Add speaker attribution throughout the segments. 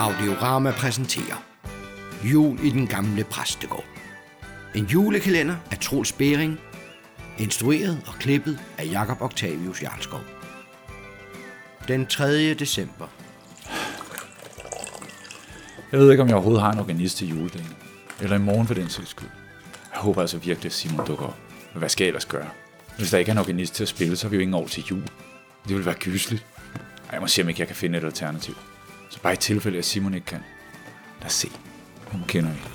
Speaker 1: Audiorama præsenterer Jul i den gamle præstegård. En julekalender af Troels Bering, instrueret og klippet af Jakob Octavius Jarlskov. Den 3. december.
Speaker 2: Jeg ved ikke, om jeg overhovedet har en organist til juledagen. Eller i morgen for den sags skyld. Jeg håber altså virkelig, at Simon dukker op. Men hvad skal jeg ellers gøre? Hvis der ikke er en organist til at spille, så har vi jo ingen år til jul. Det vil være gysligt. Jeg må se, om ikke jeg kan finde et alternativ. Så bare i tilfælde, at Simon ikke kan. Lad os se. Hun kender ikke.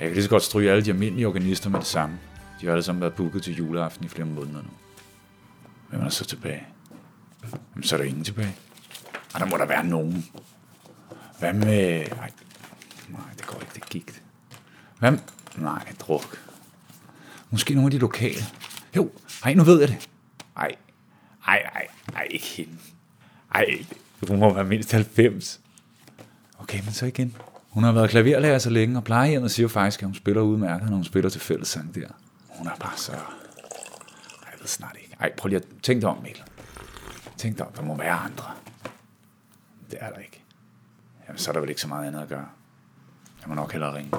Speaker 2: Jeg kan lige så godt stryge alle de almindelige organister med det samme. De har alle sammen været booket til juleaften i flere måneder nu. Hvem er der så tilbage? Jamen, så er der ingen tilbage. Og der må der være nogen. Hvad med... Ej, nej, det går ikke, det gik. Hvad med... Nej, druk. Måske nogle af de lokale. Jo, ej, nu ved jeg det. Ej, ej, ej, ej, ikke hende. Ej, hun må være mindst 90. Okay, men så igen. Hun har været klaverlærer så længe, og plejehjemmet siger faktisk, at hun spiller udmærket, når hun spiller til fællessang der. Hun er bare så... Ej, jeg ved snart ikke. Ej, prøv lige at tænke dig om, Mikkel. Tænk dig om, der må være andre. Det er der ikke. Jamen, så er der vel ikke så meget andet at gøre. Jeg må nok hellere ringe.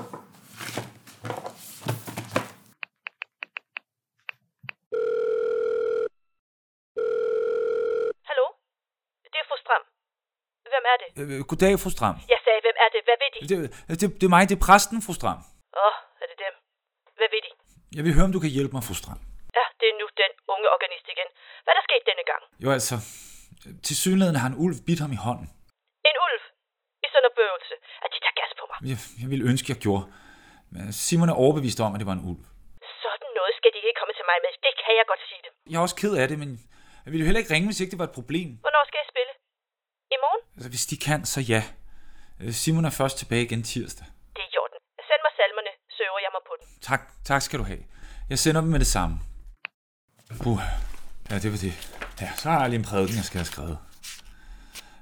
Speaker 3: Hallo? Det er fru Stram. Hvem er det?
Speaker 2: Øh, goddag, fru Stram.
Speaker 3: Jeg sagde, hvem er det? Hvad vil de?
Speaker 2: Det, det, det er mig, det er præsten, fru Stram.
Speaker 3: Åh, oh, er det dem? Hvad vil de?
Speaker 2: Jeg vil høre, om du kan hjælpe mig, fru Stram.
Speaker 3: Ja, det er nu den unge organist igen. Hvad er der sket denne gang?
Speaker 2: Jo, altså, til synligheden har en ulv bidt ham i hånden.
Speaker 3: En ulv? I sådan en bøvelse. At de tager gas på mig.
Speaker 2: Jeg, jeg ville ønske, jeg gjorde. Men Simon er overbevist om, at det var en ulv.
Speaker 3: Sådan noget skal de ikke komme til mig med. Det kan jeg godt sige dem.
Speaker 2: Jeg er også ked af det, men jeg ville jo heller ikke ringe, hvis ikke det var et problem.
Speaker 3: Hvornår skal jeg spille? I morgen?
Speaker 2: Altså, hvis de kan, så ja. Øh, Simon er først tilbage igen tirsdag.
Speaker 3: Det er i orden. Send mig salmerne, så øver jeg mig på den.
Speaker 2: Tak, tak skal du have. Jeg sender dem med det samme. Puh. Ja, det var det. Ja, så har jeg lige en prædiken, jeg skal have skrevet.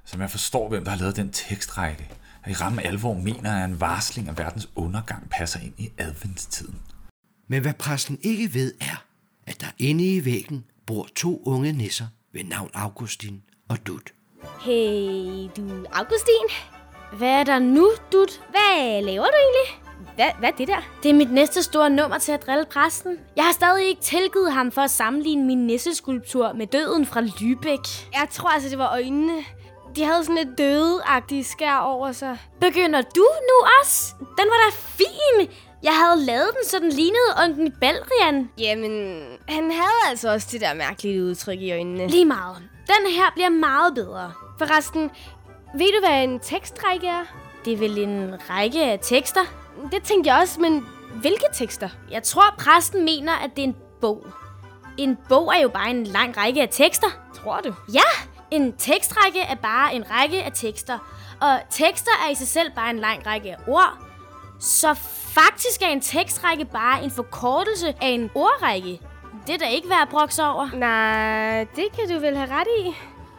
Speaker 2: Som jeg forstår, hvem der har lavet den tekstrække. At i ramme alvor mener, at en varsling af verdens undergang passer ind i adventstiden.
Speaker 1: Men hvad præsten ikke ved er, at der inde i væggen bor to unge nisser ved navn Augustin og Dut.
Speaker 4: Hey, du Augustin. Hvad er der nu, Dut? Hvad laver du egentlig? Hvad, hvad er det der? Det er mit næste store nummer til at drille præsten. Jeg har stadig ikke tilgivet ham for at sammenligne min nisseskulptur med døden fra Lübeck. Jeg tror altså, det var øjnene. De havde sådan et dødeagtigt skær over sig. Begynder du nu også? Den var da fin! Jeg havde lavet den, så den lignede onkel Baldrian.
Speaker 5: Jamen, han havde altså også det der mærkelige udtryk i øjnene.
Speaker 4: Lige meget. Den her bliver meget bedre.
Speaker 5: Forresten, ved du, hvad en tekstrække er?
Speaker 4: Det er vel en række af tekster?
Speaker 5: Det tænkte jeg også, men hvilke tekster?
Speaker 4: Jeg tror, præsten mener, at det er en bog. En bog er jo bare en lang række af tekster.
Speaker 5: Tror du?
Speaker 4: Ja, en tekstrække er bare en række af tekster. Og tekster er i sig selv bare en lang række af ord. Så faktisk er en tekstrække bare en forkortelse af en ordrække. Det er da ikke værd at brokse over.
Speaker 5: Nej, det kan du vel have ret i.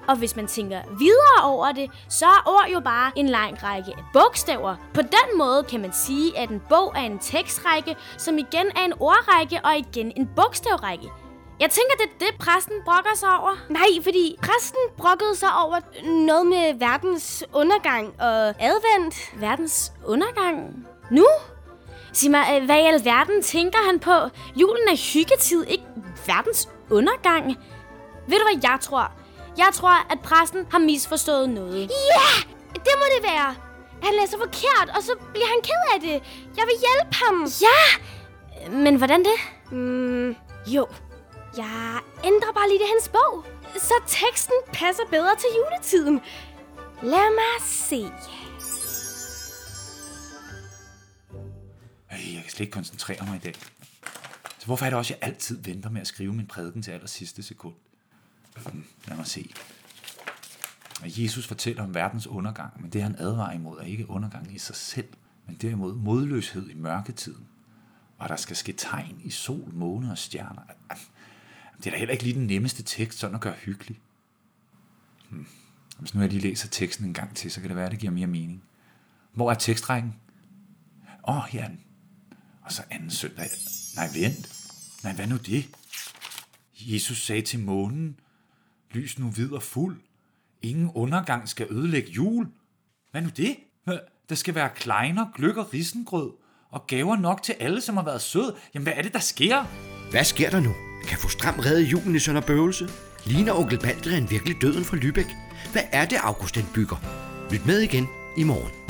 Speaker 4: Og hvis man tænker videre over det, så er ord jo bare en lang række af bogstaver. På den måde kan man sige, at en bog er en tekstrække, som igen er en ordrække og igen en bogstavrække. Jeg tænker, det er det, præsten brokker sig over.
Speaker 5: Nej, fordi præsten brokkede sig over noget med verdens undergang og advent.
Speaker 4: Verdens undergang? Nu? Sig mig, øh, hvad i alverden tænker han på? Julen er hyggetid, ikke verdens undergang. Ved du, hvad jeg tror? Jeg tror, at præsten har misforstået noget.
Speaker 5: Ja, det må det være. Han læser forkert, og så bliver han ked af det. Jeg vil hjælpe ham.
Speaker 4: Ja, men hvordan det?
Speaker 5: Mm, jo, jeg ændrer bare lige det hans bog, så teksten passer bedre til juletiden. Lad mig se.
Speaker 2: Slet ikke koncentrere mig i dag. Så hvorfor er det også, at jeg altid venter med at skrive min prædiken til aller sidste sekund? Hmm, Lad mig se. At Jesus fortæller om verdens undergang, men det han advarer imod er ikke undergangen i sig selv, men derimod modløshed i mørketiden. Og der skal ske tegn i sol, måne og stjerner. Det er da heller ikke lige den nemmeste tekst, sådan at gøre hyggelig. Hmm. Hvis nu jeg lige læser teksten en gang til, så kan det være, at det giver mere mening. Hvor er tekstrækken? Åh, oh, her er den. Og så anden søndag. Nej, vent. Nej, hvad nu det? Jesus sagde til månen, lys nu hvid og fuld. Ingen undergang skal ødelægge jul. Hvad nu det? Der skal være kleiner, gløk og risengrød. Og gaver nok til alle, som har været sød. Jamen, hvad er det, der sker?
Speaker 1: Hvad sker der nu? Kan få stram redde julen i Sønder Bøvelse? Ligner onkel Baldrian virkelig døden fra Lübeck? Hvad er det, August den bygger? Lyt med igen i morgen.